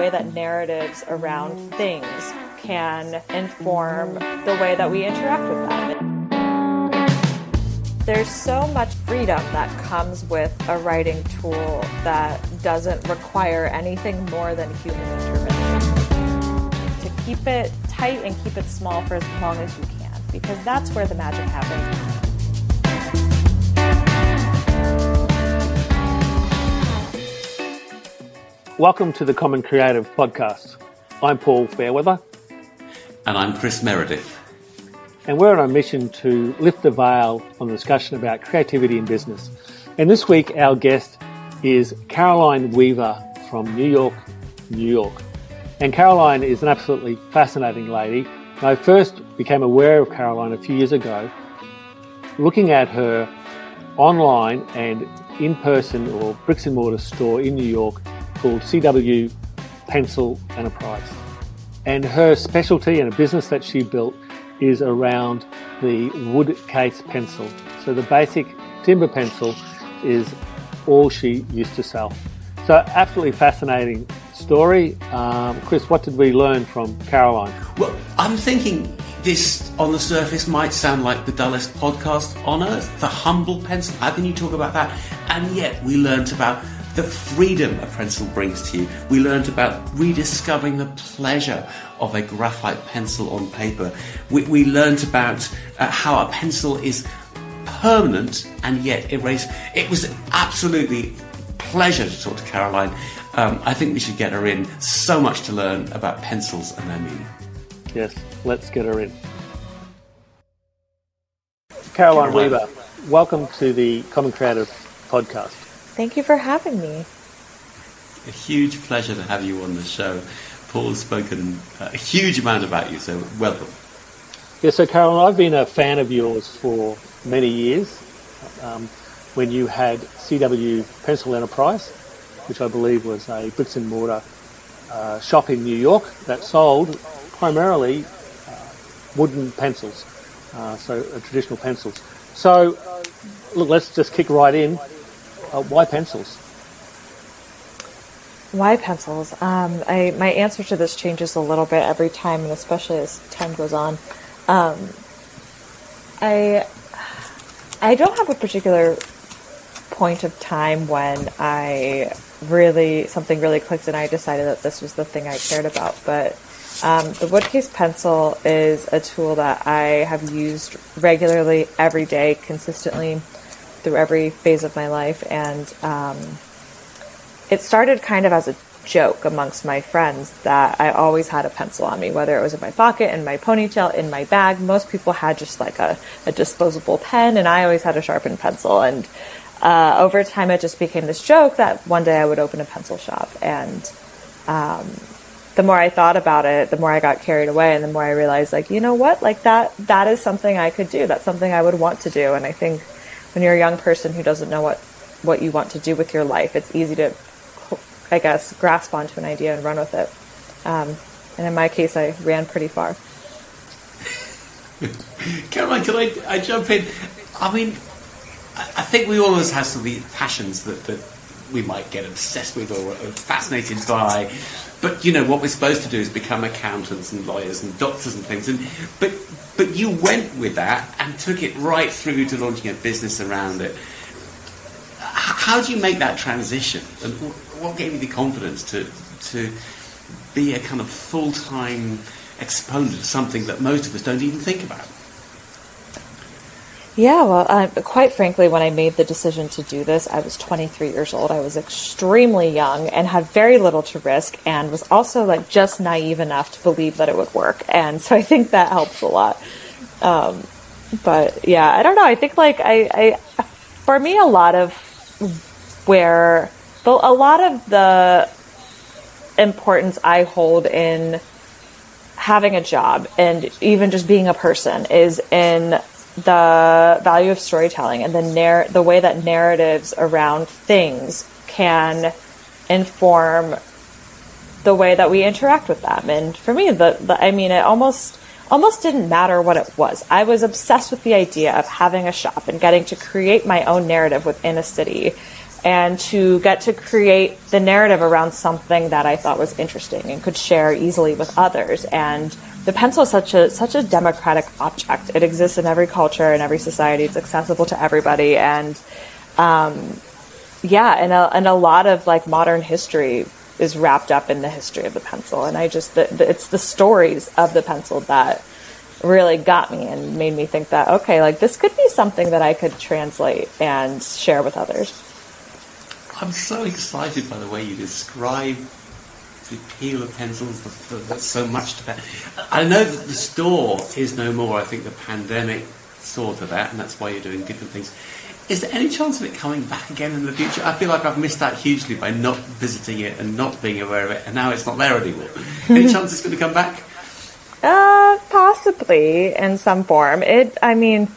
way that narratives around things can inform the way that we interact with them. There's so much freedom that comes with a writing tool that doesn't require anything more than human intervention. To keep it tight and keep it small for as long as you can, because that's where the magic happens. Welcome to the Common Creative Podcast. I'm Paul Fairweather. And I'm Chris Meredith. And we're on a mission to lift the veil on the discussion about creativity in business. And this week, our guest is Caroline Weaver from New York, New York. And Caroline is an absolutely fascinating lady. I first became aware of Caroline a few years ago looking at her online and in person or bricks and mortar store in New York called CW Pencil Enterprise. And her specialty and a business that she built is around the wood case pencil. So the basic timber pencil is all she used to sell. So absolutely fascinating story. Um, Chris, what did we learn from Caroline? Well, I'm thinking this on the surface might sound like the dullest podcast on earth. The humble pencil. How can you talk about that? And yet we learned about the freedom a pencil brings to you. We learned about rediscovering the pleasure of a graphite pencil on paper. We, we learned about uh, how a pencil is permanent and yet erase. It was absolutely pleasure to talk to Caroline. Um, I think we should get her in. So much to learn about pencils and their meaning. Yes, let's get her in. Caroline, Caroline. Weaver, welcome to the Common Creative Podcast. Thank you for having me. A huge pleasure to have you on the show. Paul's spoken a huge amount about you, so welcome. Yeah, so Caroline, I've been a fan of yours for many years. Um, when you had CW Pencil Enterprise, which I believe was a bricks and mortar uh, shop in New York that sold primarily uh, wooden pencils, uh, so uh, traditional pencils. So, look, let's just kick right in. Uh, why pencils? Why pencils? Um, I, my answer to this changes a little bit every time, and especially as time goes on. Um, I I don't have a particular point of time when I really something really clicked and I decided that this was the thing I cared about. But um, the Woodcase pencil is a tool that I have used regularly every day, consistently through every phase of my life. And um, it started kind of as a joke amongst my friends that I always had a pencil on me, whether it was in my pocket, in my ponytail, in my bag. Most people had just like a, a disposable pen, and I always had a sharpened pencil. And uh, over time, it just became this joke that one day I would open a pencil shop. And um, the more I thought about it, the more I got carried away, and the more I realized, like, you know what, like that that is something I could do. That's something I would want to do. And I think when you're a young person who doesn't know what what you want to do with your life, it's easy to, I guess, grasp onto an idea and run with it. Um, and in my case, I ran pretty far. Caroline, can I, I jump in? I mean, I think we all always have some of the passions that, that we might get obsessed with or fascinated by. But you know what we're supposed to do is become accountants and lawyers and doctors and things. And but but you went with that and took it right through to launching a business around it. How do you make that transition? And what gave you the confidence to, to be a kind of full time exponent of something that most of us don't even think about? Yeah, well, uh, quite frankly, when I made the decision to do this, I was 23 years old. I was extremely young and had very little to risk, and was also like just naive enough to believe that it would work. And so I think that helps a lot. Um, but yeah, I don't know. I think like I, I, for me, a lot of where the, a lot of the importance I hold in having a job and even just being a person is in the value of storytelling and the narr- the way that narratives around things can inform the way that we interact with them. And for me, the, the I mean, it almost almost didn't matter what it was. I was obsessed with the idea of having a shop and getting to create my own narrative within a city and to get to create the narrative around something that I thought was interesting and could share easily with others. And the pencil is such a such a democratic object. It exists in every culture and every society. It's accessible to everybody, and um, yeah, and a, and a lot of like modern history is wrapped up in the history of the pencil. And I just the, the, it's the stories of the pencil that really got me and made me think that okay, like this could be something that I could translate and share with others. I'm so excited by the way you describe the appeal of pencils. There's so much to that. I know that the store is no more. I think the pandemic saw to that, and that's why you're doing different things. Is there any chance of it coming back again in the future? I feel like I've missed out hugely by not visiting it and not being aware of it, and now it's not there anymore. any chance it's going to come back? Uh, possibly in some form. It, I mean,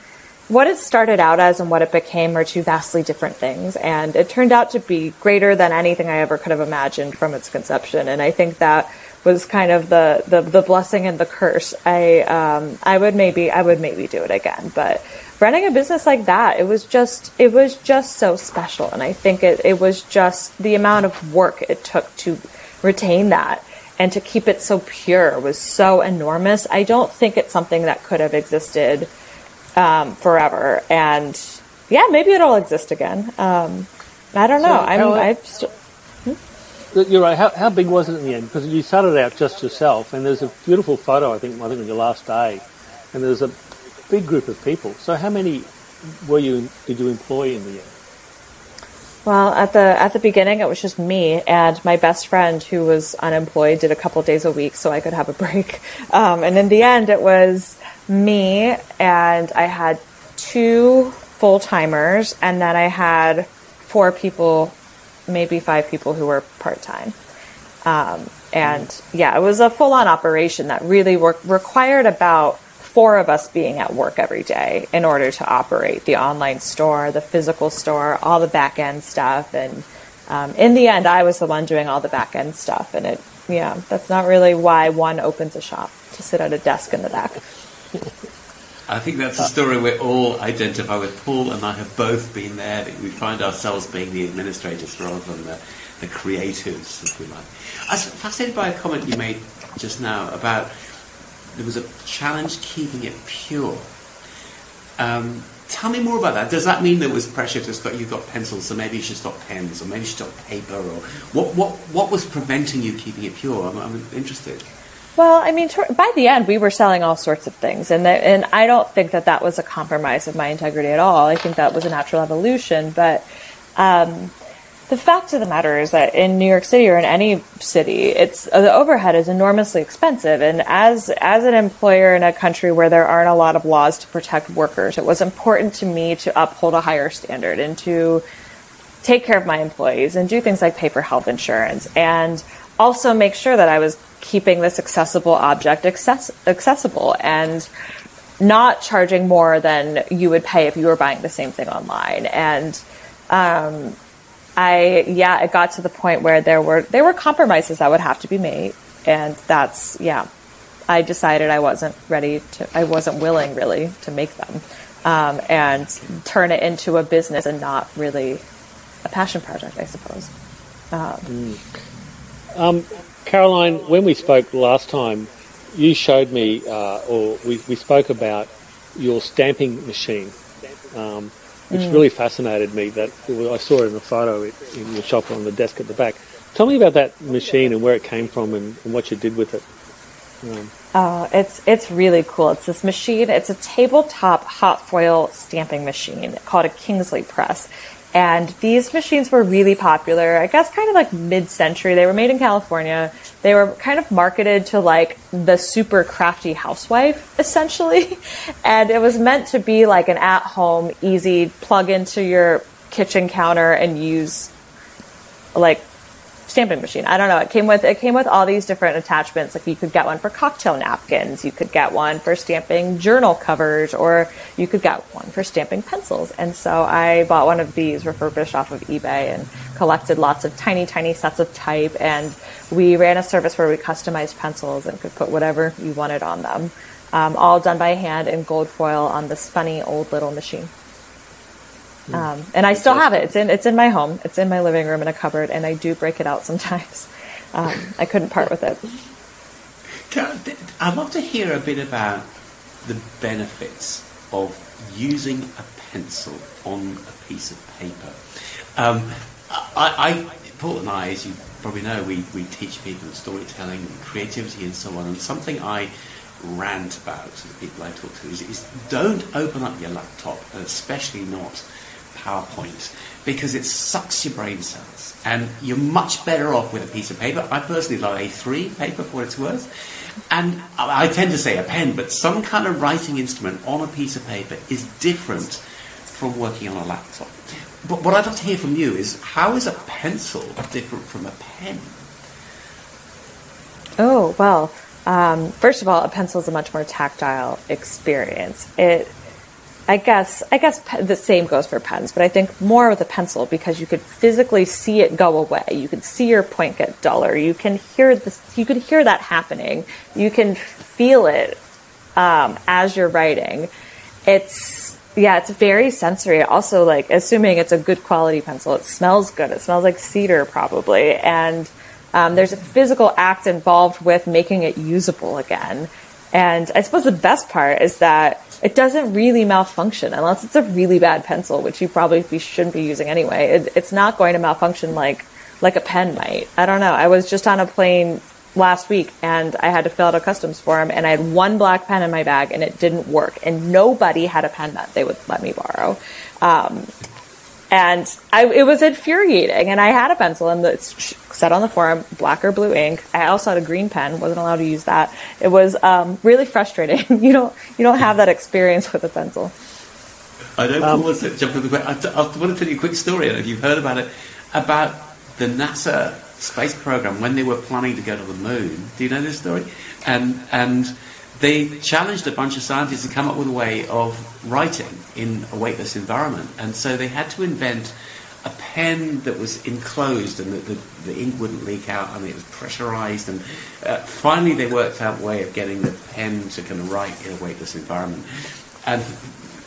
what it started out as and what it became are two vastly different things. And it turned out to be greater than anything I ever could have imagined from its conception. And I think that was kind of the, the, the blessing and the curse. I, um, I would maybe, I would maybe do it again, but running a business like that, it was just, it was just so special. And I think it, it was just the amount of work it took to retain that and to keep it so pure was so enormous. I don't think it's something that could have existed um, forever. And yeah, maybe it'll exist again. Um, I don't know. So I'm. i st- hmm? You're right. How, how big was it in the end? Because you started out just yourself, and there's a beautiful photo. I think I think on your last day, and there's a big group of people. So how many were you did you employ in the end? Well, at the at the beginning, it was just me and my best friend who was unemployed. Did a couple days a week so I could have a break. Um, and in the end, it was me and I had two full timers, and then I had four people, maybe five people who were part time. Um, and yeah, it was a full on operation that really required about four of us being at work every day in order to operate the online store, the physical store, all the back end stuff. And um, in the end, I was the one doing all the back end stuff. And it, yeah, that's not really why one opens a shop to sit at a desk in the back. I think that's a story we all identify with. Paul and I have both been there. We find ourselves being the administrators rather than the, the creatives, if we like. I was fascinated by a comment you made just now about there was a challenge keeping it pure. Um, tell me more about that. Does that mean there was pressure to stop? You got pencils, so maybe you should stop pens, or maybe you should stop paper, or what? What? What was preventing you keeping it pure? I'm, I'm interested. Well, I mean, by the end, we were selling all sorts of things, and and I don't think that that was a compromise of my integrity at all. I think that was a natural evolution. But um, the fact of the matter is that in New York City or in any city, it's the overhead is enormously expensive, and as as an employer in a country where there aren't a lot of laws to protect workers, it was important to me to uphold a higher standard and to take care of my employees and do things like pay for health insurance and also make sure that I was keeping this accessible object access- accessible and not charging more than you would pay if you were buying the same thing online. And um, I, yeah, it got to the point where there were there were compromises that would have to be made, and that's yeah. I decided I wasn't ready to, I wasn't willing really to make them, um, and turn it into a business and not really a passion project, I suppose. Um, mm. Caroline, when we spoke last time, you showed me, uh, or we, we spoke about your stamping machine, um, which mm. really fascinated me. That I saw it in a photo in your shop on the desk at the back. Tell me about that machine and where it came from and, and what you did with it. Um, oh, it's it's really cool. It's this machine. It's a tabletop hot foil stamping machine called a Kingsley press, and these machines were really popular, I guess kind of like mid century. They were made in California. They were kind of marketed to like the super crafty housewife, essentially. And it was meant to be like an at home, easy plug into your kitchen counter and use like stamping machine. I don't know. It came with it came with all these different attachments. Like you could get one for cocktail napkins, you could get one for stamping journal covers, or you could get one for stamping pencils. And so I bought one of these refurbished off of eBay and collected lots of tiny, tiny sets of type. And we ran a service where we customized pencils and could put whatever you wanted on them. Um, all done by hand in gold foil on this funny old little machine. Um, and I still have it. It's in it's in my home. It's in my living room in a cupboard, and I do break it out sometimes. Um, I couldn't part with it. I'd love to hear a bit about the benefits of using a pencil on a piece of paper. Um, I, I, Paul and I, as you probably know, we, we teach people storytelling and creativity and so on. And something I rant about to the people I talk to is, is don't open up your laptop, and especially not PowerPoint, because it sucks your brain cells. And you're much better off with a piece of paper. I personally like A3 paper for what it's worth. And I tend to say a pen, but some kind of writing instrument on a piece of paper is different from working on a laptop. But what I'd love to hear from you is how is a pencil different from a pen? Oh, well, um, first of all, a pencil is a much more tactile experience. It I guess I guess the same goes for pens, but I think more with a pencil because you could physically see it go away. You could see your point get duller. You can hear this. You could hear that happening. You can feel it um, as you're writing. It's yeah, it's very sensory. Also, like assuming it's a good quality pencil, it smells good. It smells like cedar probably, and um, there's a physical act involved with making it usable again. And I suppose the best part is that it doesn't really malfunction unless it's a really bad pencil, which you probably shouldn't be using anyway. It, it's not going to malfunction like like a pen might. I don't know. I was just on a plane last week and I had to fill out a customs form and I had one black pen in my bag and it didn't work and nobody had a pen that they would let me borrow. Um, and I, it was infuriating. And I had a pencil and it said on the form black or blue ink. I also had a green pen, wasn't allowed to use that. It was um, really frustrating. you don't you don't have that experience with a pencil. I don't um, want to jump in the I, I want to tell you a quick story. I don't know if you've heard about it about the NASA space program when they were planning to go to the moon. Do you know this story? And and they challenged a bunch of scientists to come up with a way of writing in a weightless environment. And so they had to invent a pen that was enclosed and that the, the ink wouldn't leak out and it was pressurized. And uh, finally, they worked out a way of getting the pen to kind of write in a weightless environment. And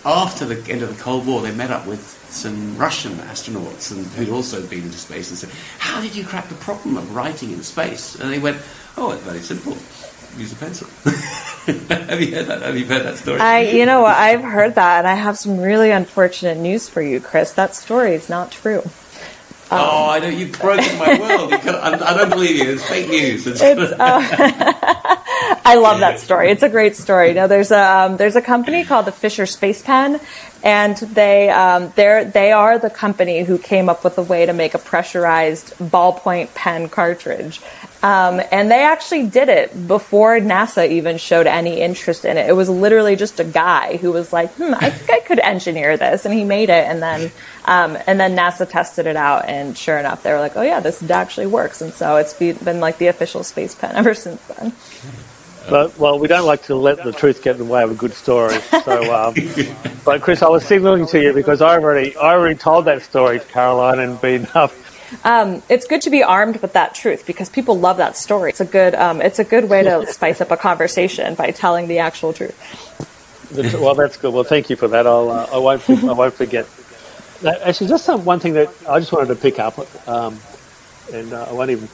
after the end of the Cold War, they met up with some Russian astronauts and who'd also been into space and said, "How did you crack the problem of writing in space?" And they went, "Oh, it's very simple use a pencil. have you heard that? Have you heard that story? I, you know, I've heard that, and I have some really unfortunate news for you, Chris. That story is not true. Um, oh, I know you've broken my world. I, I, don't believe you. It's fake news. It's, it's, uh, I love that story. It's a great story. Now, there's a um, there's a company called the Fisher Space Pen, and they um, they they are the company who came up with a way to make a pressurized ballpoint pen cartridge. Um, and they actually did it before NASA even showed any interest in it. It was literally just a guy who was like, "Hmm, I think I could engineer this," and he made it. And then, um, and then NASA tested it out, and sure enough, they were like, "Oh yeah, this actually works." And so it's been like the official space pen ever since then. But well, we don't like to let the truth get in the way of a good story. So, um, but Chris, I was signaling to you because I already I already told that story to Caroline and been up um, it's good to be armed with that truth because people love that story. It's a good, um, it's a good way to spice up a conversation by telling the actual truth. Well, that's good. Well, thank you for that. I'll, uh, I won't, I won't forget. Actually, just some, one thing that I just wanted to pick up, um, and uh, I won't even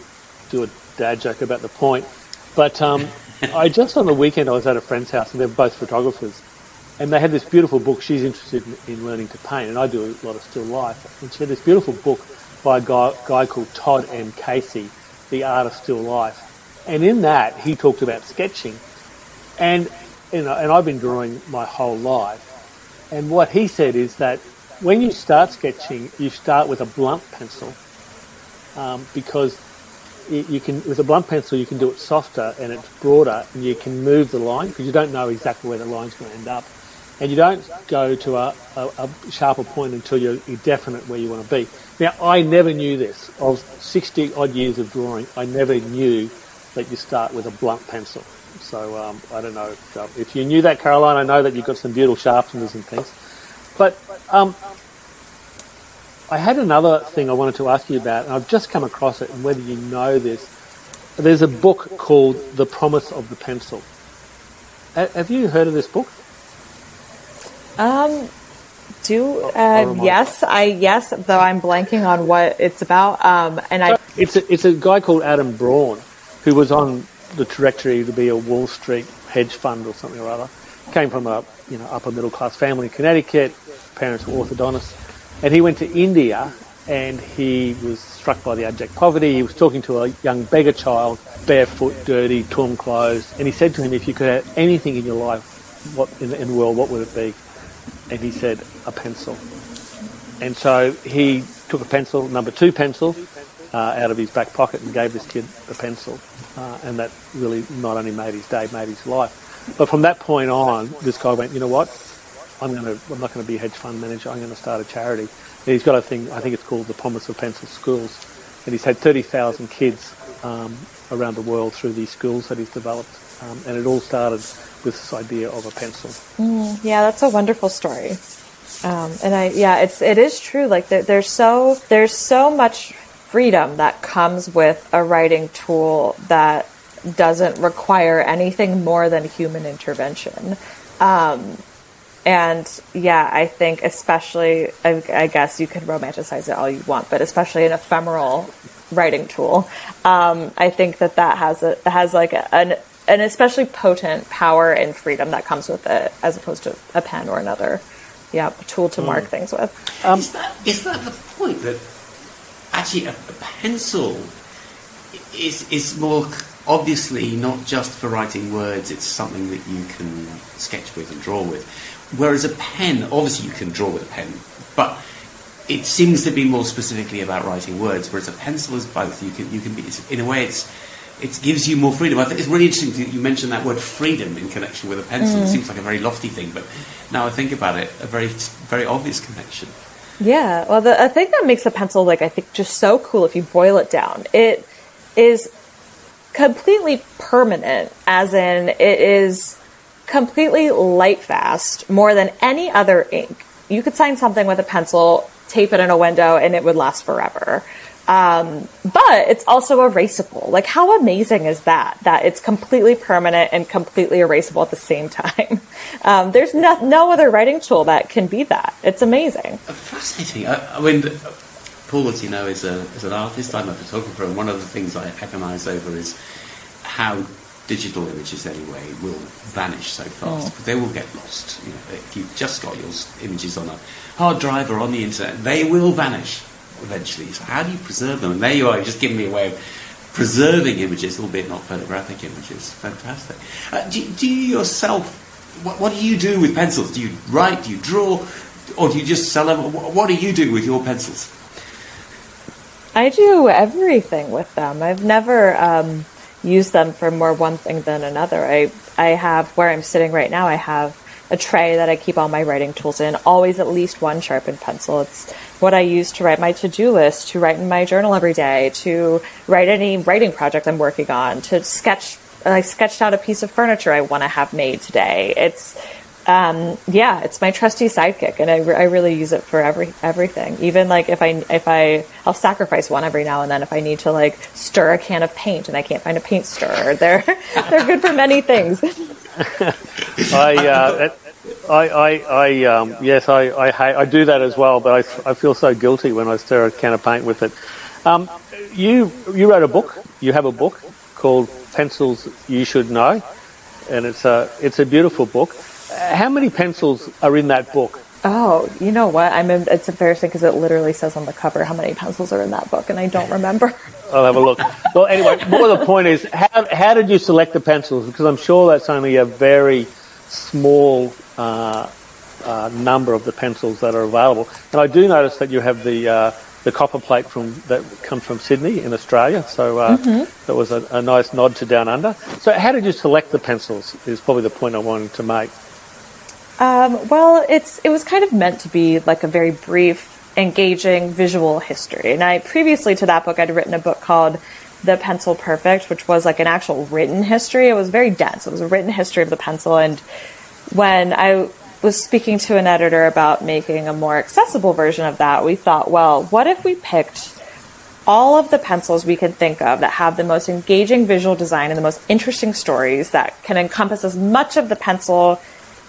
do a dad joke about the point, but um, I just on the weekend I was at a friend's house and they're both photographers, and they had this beautiful book. She's interested in, in learning to paint, and I do a lot of still life, and she had this beautiful book by a guy, guy called Todd M. Casey, The Art of Still Life. And in that, he talked about sketching. And, you know, and I've been drawing my whole life. And what he said is that when you start sketching, you start with a blunt pencil um, because you can, with a blunt pencil, you can do it softer and it's broader and you can move the line because you don't know exactly where the line's going to end up. And you don't go to a, a, a sharper point until you're, you're definite where you want to be. Now, I never knew this. Of 60 odd years of drawing, I never knew that you start with a blunt pencil. So um, I don't know if, uh, if, you knew that, Caroline. I know that you've got some beautiful sharpeners and things. But um, I had another thing I wanted to ask you about, and I've just come across it, and whether you know this. There's a book called The Promise of the Pencil. Have you heard of this book? Um, do uh, yes, I yes, though I'm blanking on what it's about. Um, and I it's a, it's a guy called Adam Braun who was on the trajectory to be a Wall Street hedge fund or something or other. Came from a you know upper middle class family in Connecticut. Parents were orthodontists, and he went to India and he was struck by the abject poverty. He was talking to a young beggar child, barefoot, dirty, torn clothes, and he said to him, "If you could have anything in your life, what in the, in the world, what would it be?" And he said, "A pencil." And so he took a pencil, number two pencil, uh, out of his back pocket and gave this kid a pencil, uh, and that really not only made his day, made his life. But from that point on, this guy went, "You know what? I'm going to. I'm not going to be a hedge fund manager. I'm going to start a charity." And he's got a thing. I think it's called the Promise of Pencil Schools, and he's had 30,000 kids um, around the world through these schools that he's developed. Um, and it all started with this idea of a pencil. Mm, yeah, that's a wonderful story. Um, and I, yeah, it's it is true. Like there, there's so there's so much freedom that comes with a writing tool that doesn't require anything more than human intervention. Um, and yeah, I think especially, I, I, guess you could romanticize it all you want, but especially an ephemeral writing tool, um, I think that that has a has like a, an an especially potent power and freedom that comes with it, as opposed to a pen or another, yeah, tool to mark mm. things with. Um, is, that, is that the point that actually a, a pencil is is more obviously not just for writing words; it's something that you can sketch with and draw with Whereas a pen, obviously you can draw with a pen, but it seems to be more specifically about writing words. Whereas a pencil is both. You can, you can be, in a way, it's it gives you more freedom. I think it's really interesting that you mentioned that word freedom in connection with a pencil. Mm. It seems like a very lofty thing, but now I think about it, a very very obvious connection. Yeah, well, the thing that makes a pencil like I think just so cool if you boil it down, it is completely permanent, as in it is completely light fast more than any other ink. You could sign something with a pencil, tape it in a window, and it would last forever. Um, but it's also erasable. Like, how amazing is that? That it's completely permanent and completely erasable at the same time. Um, there's no, no other writing tool that can be that. It's amazing. Fascinating. I, I mean, Paul, as you know, is, a, is an artist. I'm a photographer, and one of the things I agonise over is how digital images anyway will vanish so fast. Oh. They will get lost. You know, if you've just got your images on a hard drive or on the internet, they will vanish eventually. So how do you preserve them? And there you are—you just giving me a way of preserving images, albeit not photographic images. Fantastic. Uh, do, do, you yourself, what, what, do you do with pencils? Do you write, do you draw, or do you just sell them? What, what do you do with your pencils? I do everything with them. I've never... Um use them for more one thing than another. I I have where I'm sitting right now. I have a tray that I keep all my writing tools in. Always at least one sharpened pencil. It's what I use to write my to-do list, to write in my journal every day, to write any writing project I'm working on, to sketch. I sketched out a piece of furniture I want to have made today. It's um, yeah, it's my trusty sidekick, and I, re- I really use it for every everything. Even like if I if I I'll sacrifice one every now and then if I need to like stir a can of paint and I can't find a paint stirrer. They're they're good for many things. I, uh, I I I um, yes I I, hate, I do that as well, but I, I feel so guilty when I stir a can of paint with it. Um, you you wrote a book. You have a book called Pencils You Should Know, and it's a it's a beautiful book. How many pencils are in that book? Oh, you know what? I'm. In, it's embarrassing because it literally says on the cover how many pencils are in that book, and I don't remember. I'll have a look. Well, anyway, more the point is, how, how did you select the pencils? Because I'm sure that's only a very small number of the pencils that are available. And I do notice that you have the uh, the copper plate from that comes from Sydney in Australia. So uh, mm-hmm. that was a, a nice nod to Down Under. So how did you select the pencils? Is probably the point I wanted to make. Um, well, it's it was kind of meant to be like a very brief, engaging visual history. And I previously to that book, I'd written a book called The Pencil Perfect, which was like an actual written history. It was very dense. It was a written history of the pencil. And when I was speaking to an editor about making a more accessible version of that, we thought, well, what if we picked all of the pencils we can think of that have the most engaging visual design and the most interesting stories that can encompass as much of the pencil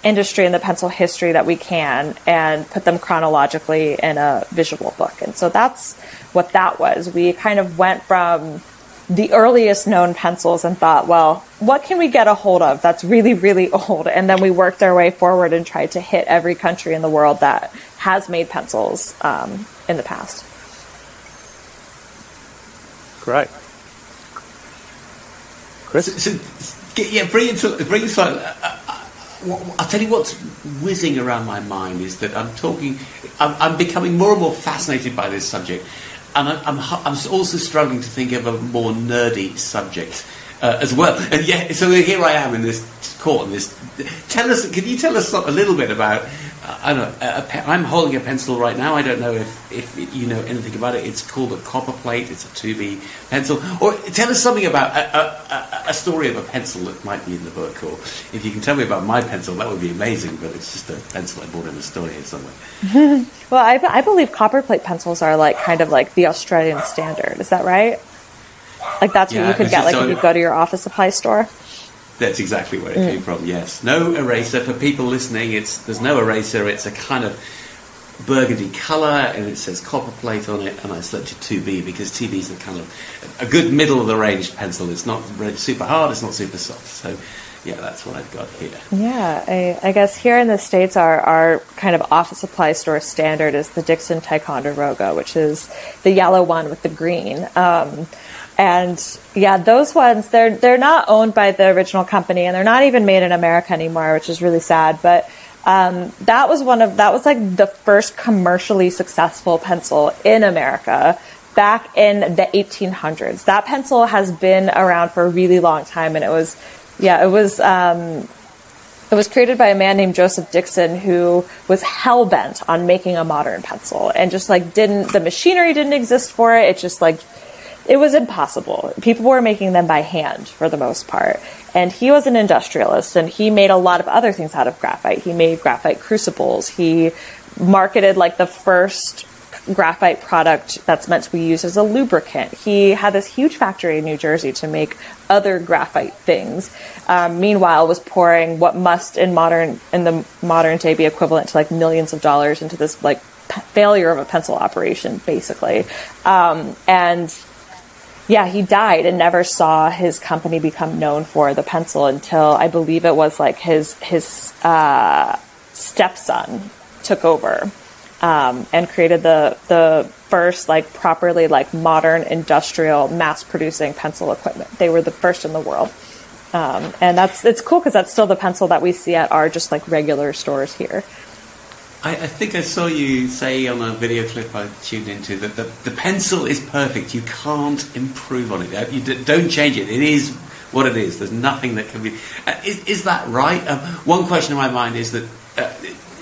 industry and the pencil history that we can and put them chronologically in a visual book. And so that's what that was. We kind of went from the earliest known pencils and thought, well, what can we get a hold of that's really, really old? And then we worked our way forward and tried to hit every country in the world that has made pencils um, in the past. Great. Chris? So, so, yeah, bring it to bring it to. Uh, uh, I'll tell you what's whizzing around my mind is that I'm talking. I'm, I'm becoming more and more fascinated by this subject, and I'm, I'm, I'm also struggling to think of a more nerdy subject uh, as well. And yeah, so here I am in this court. In this, tell us. Can you tell us a little bit about I don't know. A, a, I'm holding a pencil right now. I don't know if, if you know anything about it. It's called a copper plate. It's a 2B pencil. Or tell us something about a, a, a, story of a pencil that might be in the book. Or if you can tell me about my pencil, that would be amazing. But it's just a pencil I bought in a store here somewhere. well, I, I believe copper plate pencils are like kind of like the Australian standard. Is that right? Like that's yeah, what you could get like so if you go to your office supply store. That's exactly where it mm. came from. Yes, no eraser for people listening. It's there's no eraser. It's a kind of burgundy colour, and it says copper plate on it. And I selected 2B because 2B is the kind of a good middle of the range pencil. It's not super hard. It's not super soft. So. Yeah, that's what I've got here. Yeah, I, I guess here in the States, our, our kind of office supply store standard is the Dixon Ticonderoga, which is the yellow one with the green. Um, and yeah, those ones they're they're not owned by the original company, and they're not even made in America anymore, which is really sad. But um, that was one of that was like the first commercially successful pencil in America back in the 1800s. That pencil has been around for a really long time, and it was yeah, it was. Um, it was created by a man named Joseph Dixon who was hell bent on making a modern pencil and just like didn't the machinery didn't exist for it. It just like it was impossible. People were making them by hand for the most part. And he was an industrialist and he made a lot of other things out of graphite. He made graphite crucibles. He marketed like the first graphite product that's meant to be used as a lubricant. He had this huge factory in New Jersey to make other graphite things. Um, meanwhile, was pouring what must in modern in the modern day be equivalent to like millions of dollars into this like p- failure of a pencil operation, basically. Um, and yeah, he died and never saw his company become known for the pencil until I believe it was like his his uh, stepson took over um, and created the the first like properly like modern industrial mass producing pencil equipment. They were the first in the world. Um, and that's it's cool because that's still the pencil that we see at our just like regular stores here. I, I, think I saw you say on a video clip I tuned into that the, the pencil is perfect. You can't improve on it. You d- don't change it. It is what it is. There's nothing that can be. Uh, is, is, that right? Um, one question in my mind is that uh,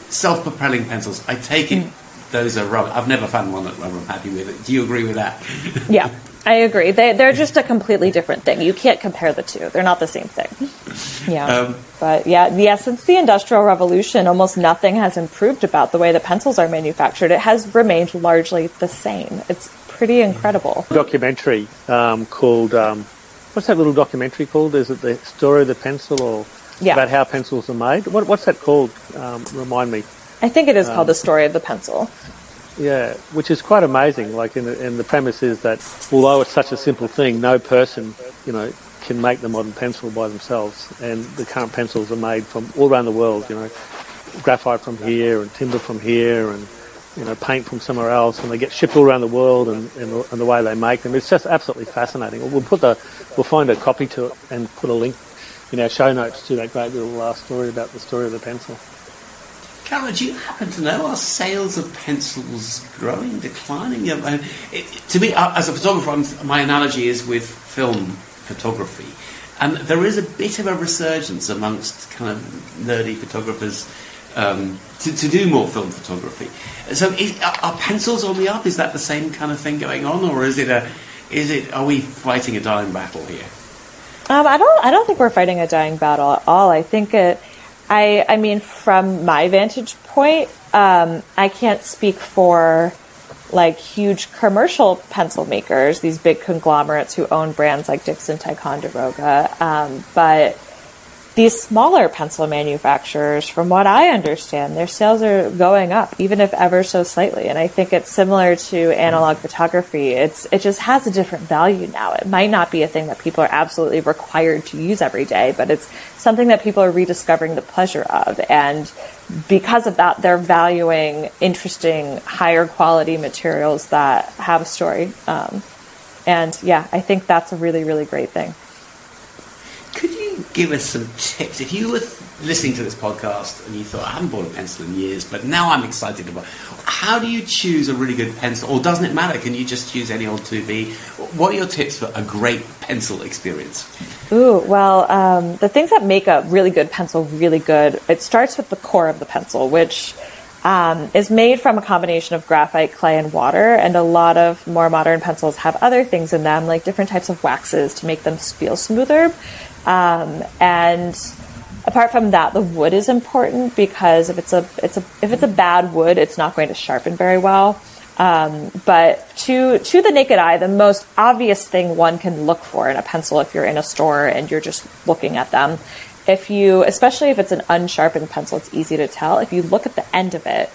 self-propelling pencils. I take it mm. those are rubber. I've never found one that I'm happy with. Do you agree with that? Yeah. I agree. They, they're just a completely different thing. You can't compare the two. They're not the same thing. Yeah. Um, but yeah, yeah, since the Industrial Revolution, almost nothing has improved about the way that pencils are manufactured. It has remained largely the same. It's pretty incredible. Documentary um, called, um, what's that little documentary called? Is it The Story of the Pencil or yeah. about how pencils are made? What, what's that called? Um, remind me. I think it is called The Story of the Pencil. Yeah, which is quite amazing. Like, in the, and the premise is that although it's such a simple thing, no person, you know, can make the modern pencil by themselves. And the current pencils are made from all around the world. You know, graphite from here and timber from here and you know paint from somewhere else, and they get shipped all around the world. And, and, and the way they make them, it's just absolutely fascinating. We'll put the, we'll find a copy to it and put a link in our show notes to that great little last story about the story of the pencil. Do you happen to know are sales of pencils growing, declining? It, to me, uh, as a photographer, my analogy is with film photography, and there is a bit of a resurgence amongst kind of nerdy photographers um, to, to, do more film photography. So, is, are pencils on the up? Is that the same kind of thing going on, or is it a? Is it? Are we fighting a dying battle here? Um, I don't. I don't think we're fighting a dying battle at all. I think it I, I mean, from my vantage point, um, I can't speak for like huge commercial pencil makers, these big conglomerates who own brands like Dixon Ticonderoga. Um, but these smaller pencil manufacturers, from what I understand, their sales are going up, even if ever so slightly. And I think it's similar to analog photography. It's it just has a different value now. It might not be a thing that people are absolutely required to use every day, but it's something that people are rediscovering the pleasure of. And because of that, they're valuing interesting, higher quality materials that have a story. Um, and yeah, I think that's a really, really great thing give us some tips? If you were listening to this podcast and you thought, I haven't bought a pencil in years, but now I'm excited about how do you choose a really good pencil? Or doesn't it matter? Can you just use any old 2B? What are your tips for a great pencil experience? Ooh, well, um, the things that make a really good pencil really good, it starts with the core of the pencil, which um, is made from a combination of graphite, clay, and water. And a lot of more modern pencils have other things in them, like different types of waxes to make them feel smoother. Um, and apart from that, the wood is important because if it's a it's a if it's a bad wood, it's not going to sharpen very well. Um, but to to the naked eye, the most obvious thing one can look for in a pencil, if you're in a store and you're just looking at them, if you especially if it's an unsharpened pencil, it's easy to tell. If you look at the end of it,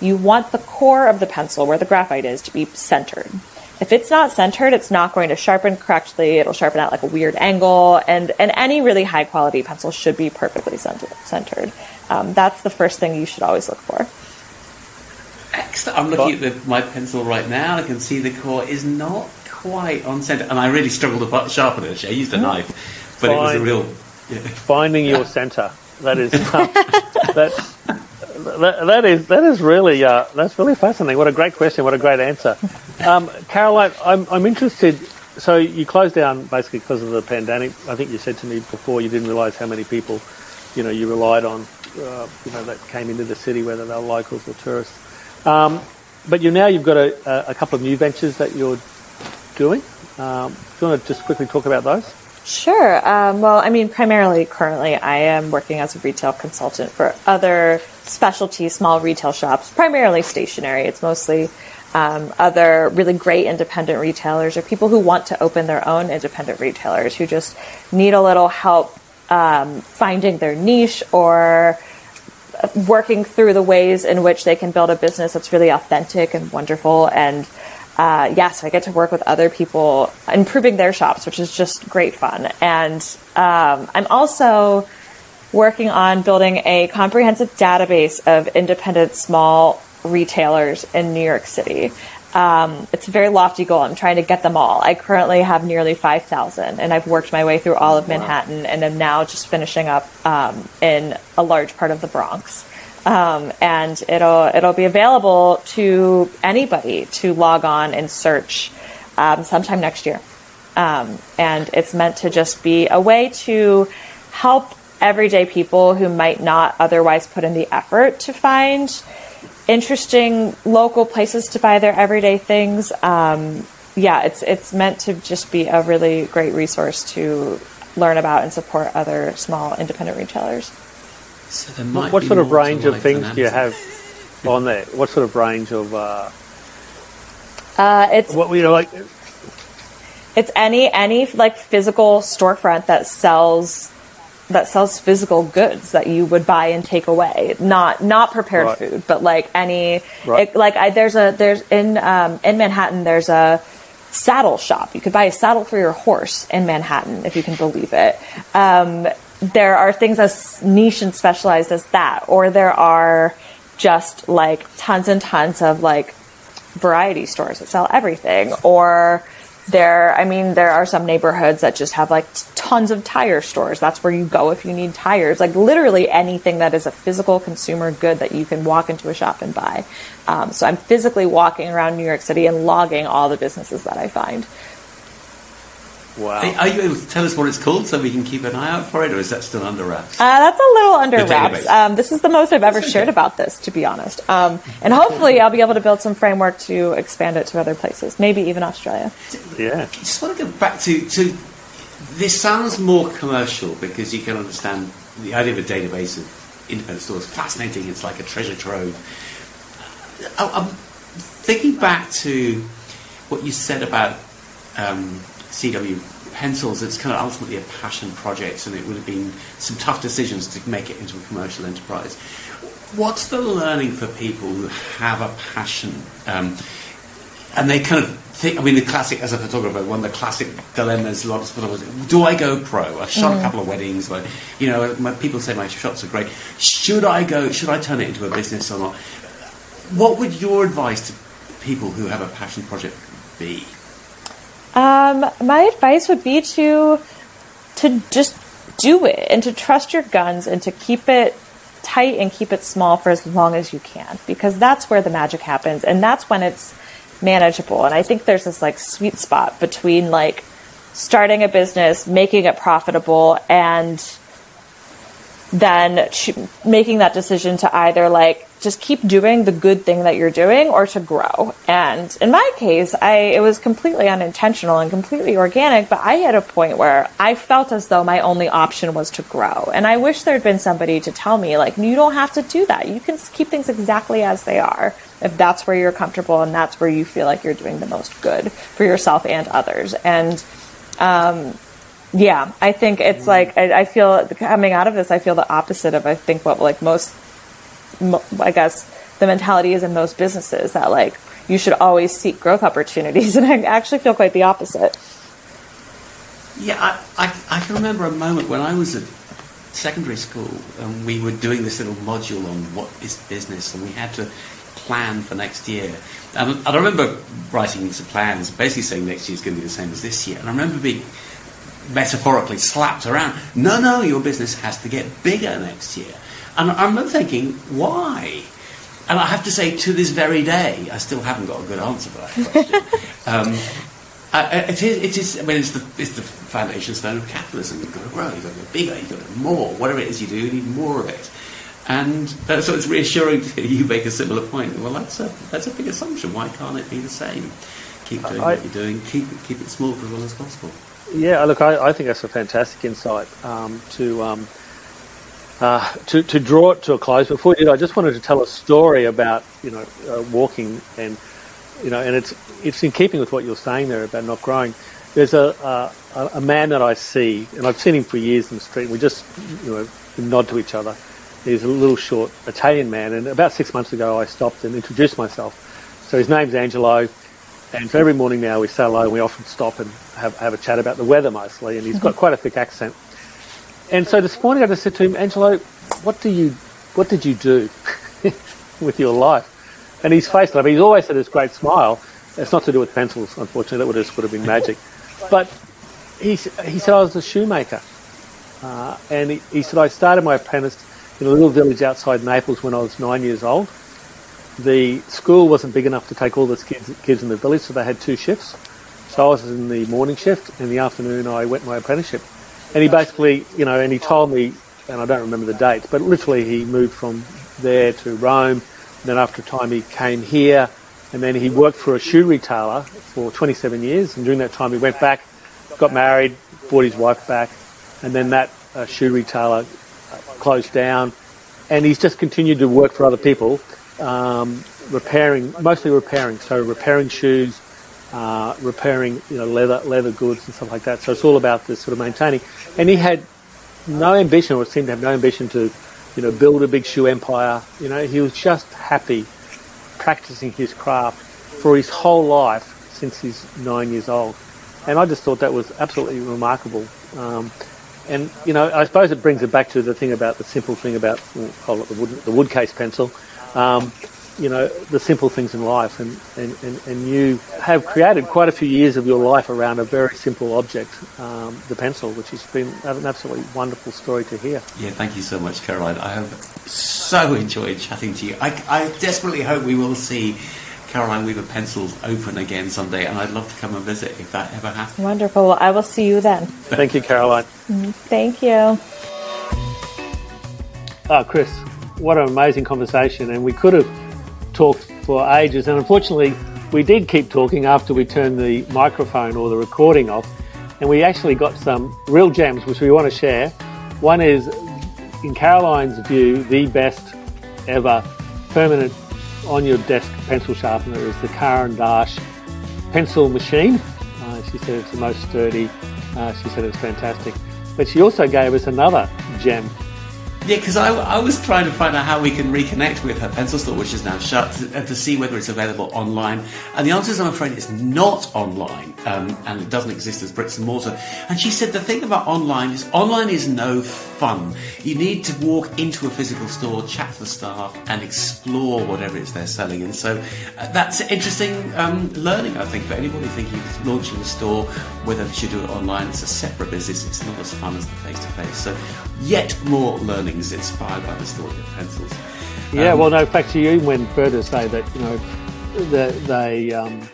you want the core of the pencil where the graphite is to be centered. If it's not centered, it's not going to sharpen correctly. It'll sharpen at like a weird angle, and and any really high quality pencil should be perfectly centered. Um, that's the first thing you should always look for. Excellent. I'm looking at the, my pencil right now. I can see the core is not quite on center, and I really struggled to sharpen it. I used a knife, but Find, it was a real yeah. finding your center. That is that that, is that is really uh, that's really fascinating. What a great question! What a great answer, um, Caroline. I'm I'm interested. So you closed down basically because of the pandemic. I think you said to me before you didn't realise how many people, you know, you relied on, uh, you know, that came into the city, whether they were locals or tourists. Um, but you now you've got a, a, couple of new ventures that you're doing. Um, do you want to just quickly talk about those? Sure. Um, well, I mean, primarily currently I am working as a retail consultant for other specialty small retail shops, primarily stationery. It's mostly um, other really great independent retailers or people who want to open their own independent retailers who just need a little help um, finding their niche or working through the ways in which they can build a business that's really authentic and wonderful and uh, yes, yeah, so I get to work with other people improving their shops, which is just great fun. And um, I'm also working on building a comprehensive database of independent small retailers in New York City. Um, it's a very lofty goal. I'm trying to get them all. I currently have nearly 5,000, and I've worked my way through all of Manhattan, wow. and am now just finishing up um, in a large part of the Bronx. Um, and it'll it'll be available to anybody to log on and search um, sometime next year. Um, and it's meant to just be a way to help everyday people who might not otherwise put in the effort to find interesting local places to buy their everyday things. Um, yeah, it's it's meant to just be a really great resource to learn about and support other small independent retailers. So what, what sort of range of things do you have on there? What sort of range of? Uh, uh, it's what you know, like. It's any any like physical storefront that sells that sells physical goods that you would buy and take away. Not not prepared right. food, but like any right. it, like I, there's a there's in um, in Manhattan there's a saddle shop. You could buy a saddle for your horse in Manhattan if you can believe it. Um, there are things as niche and specialized as that, or there are just like tons and tons of like variety stores that sell everything, or there, I mean, there are some neighborhoods that just have like tons of tire stores. That's where you go if you need tires. Like literally anything that is a physical consumer good that you can walk into a shop and buy. Um, so I'm physically walking around New York City and logging all the businesses that I find. Wow. Are you able to tell us what it's called so we can keep an eye out for it, or is that still under wraps? Uh, that's a little under the wraps. Um, this is the most I've ever shared about this, to be honest. Um, and hopefully, I'll be able to build some framework to expand it to other places, maybe even Australia. Yeah. I just want to go back to, to this sounds more commercial because you can understand the idea of a database of independent stores. Fascinating. It's like a treasure trove. I'm thinking back to what you said about. Um, CW pencils, it's kind of ultimately a passion project, and it would have been some tough decisions to make it into a commercial enterprise. What's the learning for people who have a passion? Um, and they kind of think, I mean, the classic, as a photographer, one of the classic dilemmas a lot of photographers, do I go pro? I've shot mm. a couple of weddings, but, you know, my, people say my shots are great. Should I go, should I turn it into a business or not? What would your advice to people who have a passion project be? Um, my advice would be to to just do it and to trust your guns and to keep it tight and keep it small for as long as you can because that's where the magic happens and that's when it's manageable. And I think there's this like sweet spot between like starting a business, making it profitable, and then making that decision to either like just keep doing the good thing that you're doing or to grow. And in my case, I it was completely unintentional and completely organic, but I hit a point where I felt as though my only option was to grow. And I wish there'd been somebody to tell me like you don't have to do that. You can keep things exactly as they are if that's where you're comfortable and that's where you feel like you're doing the most good for yourself and others. And um, yeah, I think it's mm. like I, I, feel coming out of this, I feel the opposite of I think what like most, I guess the mentality is in most businesses that like you should always seek growth opportunities, and I actually feel quite the opposite. Yeah, I, I, I can remember a moment when I was at secondary school and we were doing this little module on what is business, and we had to plan for next year. And I remember writing some plans, basically saying next year is going to be the same as this year. And I remember being metaphorically slapped around. No, no, your business has to get bigger next year. And I'm thinking, why? And I have to say, to this very day, I still haven't got a good answer for that question. um, it is, it is, I mean, it's the, it's the foundation stone of capitalism. You've got to grow, you've got to get bigger, you've got to more. Whatever it is you do, you need more of it. And uh, so it's reassuring to hear you make a similar point. Well, that's a, that's a big assumption. Why can't it be the same? Keep doing I, what you're doing, keep, keep it small for as long as possible. Yeah, look, I, I think that's a fantastic insight um, to, um, uh, to to draw it to a close. Before you do, I just wanted to tell a story about you know uh, walking and you know, and it's it's in keeping with what you're saying there about not growing. There's a, a a man that I see, and I've seen him for years in the street. And we just you know nod to each other. He's a little short Italian man, and about six months ago I stopped and introduced myself. So his name's Angelo. And so every morning now we say hello and we often stop and have, have a chat about the weather mostly. And he's got quite a thick accent. And so this morning I just said to him, Angelo, what do you, what did you do with your life? And his face lit up. He's always had this great smile. It's not to do with pencils, unfortunately. That would have, would have been magic. But he, he said I was a shoemaker. Uh, and he, he said I started my apprentice in a little village outside Naples when I was nine years old the school wasn't big enough to take all the kids, kids in the village, so they had two shifts. So I was in the morning shift. In the afternoon, I went my apprenticeship. And he basically, you know, and he told me, and I don't remember the dates, but literally he moved from there to Rome. And then after a time, he came here, and then he worked for a shoe retailer for 27 years. And during that time, he went back, got married, brought his wife back, and then that uh, shoe retailer uh, closed down. And he's just continued to work for other people um, repairing, mostly repairing. So repairing shoes, uh, repairing you know leather leather goods and stuff like that. So it's all about this sort of maintaining. And he had no ambition, or seemed to have no ambition to, you know, build a big shoe empire. You know, he was just happy practicing his craft for his whole life since he's nine years old. And I just thought that was absolutely remarkable. Um, and you know, I suppose it brings it back to the thing about the simple thing about we'll the wood, the wood case pencil um, you know, the simple things in life. And, and, and, and, you have created quite a few years of your life around a very simple object, um, the pencil, which has been an absolutely wonderful story to hear. Yeah, thank you so much, Caroline. I have so enjoyed chatting to you. I, I desperately hope we will see Caroline Weaver Pencils open again someday, and I'd love to come and visit if that ever happens. Wonderful. Well, I will see you then. Thank you, Caroline. Mm-hmm. Thank you. Oh, Chris, what an amazing conversation. And we could have talked for ages. And unfortunately, we did keep talking after we turned the microphone or the recording off. And we actually got some real gems which we want to share. One is, in Caroline's view, the best ever permanent on your desk pencil sharpener is the Caran d'Ache pencil machine. Uh, She said it's the most sturdy. Uh, she said it's fantastic. But she also gave us another gem yeah, because I, I, was trying to find out how we can reconnect with her pencil store, which is now shut, to, to see whether it's available online. And the answer is, I'm afraid, it's not online, um, and it doesn't exist as bricks and mortar. And she said the thing about online is online is no fun. You need to walk into a physical store, chat to the staff, and explore whatever it is they're selling. And so uh, that's interesting um, learning, I think, for anybody thinking of launching a store, whether they should do it online. It's a separate business. It's not as fun as the face to face. So yet more learning things inspired by the story of pencils. Yeah, um, well, no, back to you when went further to say that you know the, they um,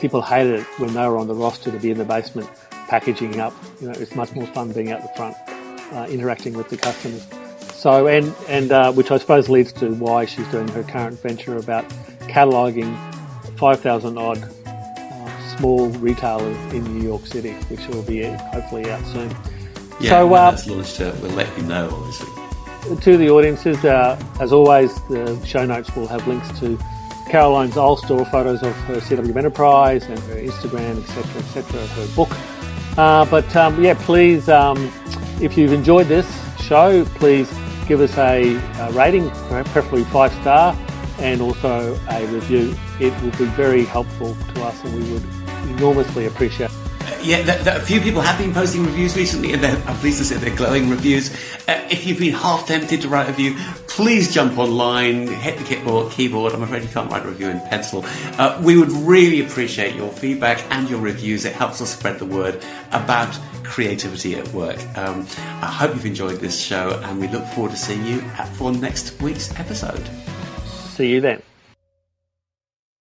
people hated it when they were on the roster to be in the basement packaging up. You know, it's much more fun being out the front, uh, interacting with the customers. So, and and uh, which I suppose leads to why she's doing her current venture about cataloguing 5,000 odd uh, small retailers in New York City, which will be hopefully out soon. Yeah, so, uh, that's launched, uh, we'll let you know, obviously to the audiences, uh, as always, the show notes will have links to Caroline's old store photos of her CW Enterprise and her Instagram, etc., etc., her book. Uh, but um, yeah, please, um, if you've enjoyed this show, please give us a, a rating, preferably five star, and also a review. It will be very helpful to us, and we would enormously appreciate yeah, a few people have been posting reviews recently, and I'm pleased to say they're glowing reviews. Uh, if you've been half tempted to write a review, please jump online, hit the keyboard. keyboard. I'm afraid you can't write a review in pencil. Uh, we would really appreciate your feedback and your reviews. It helps us spread the word about creativity at work. Um, I hope you've enjoyed this show, and we look forward to seeing you for next week's episode. See you then.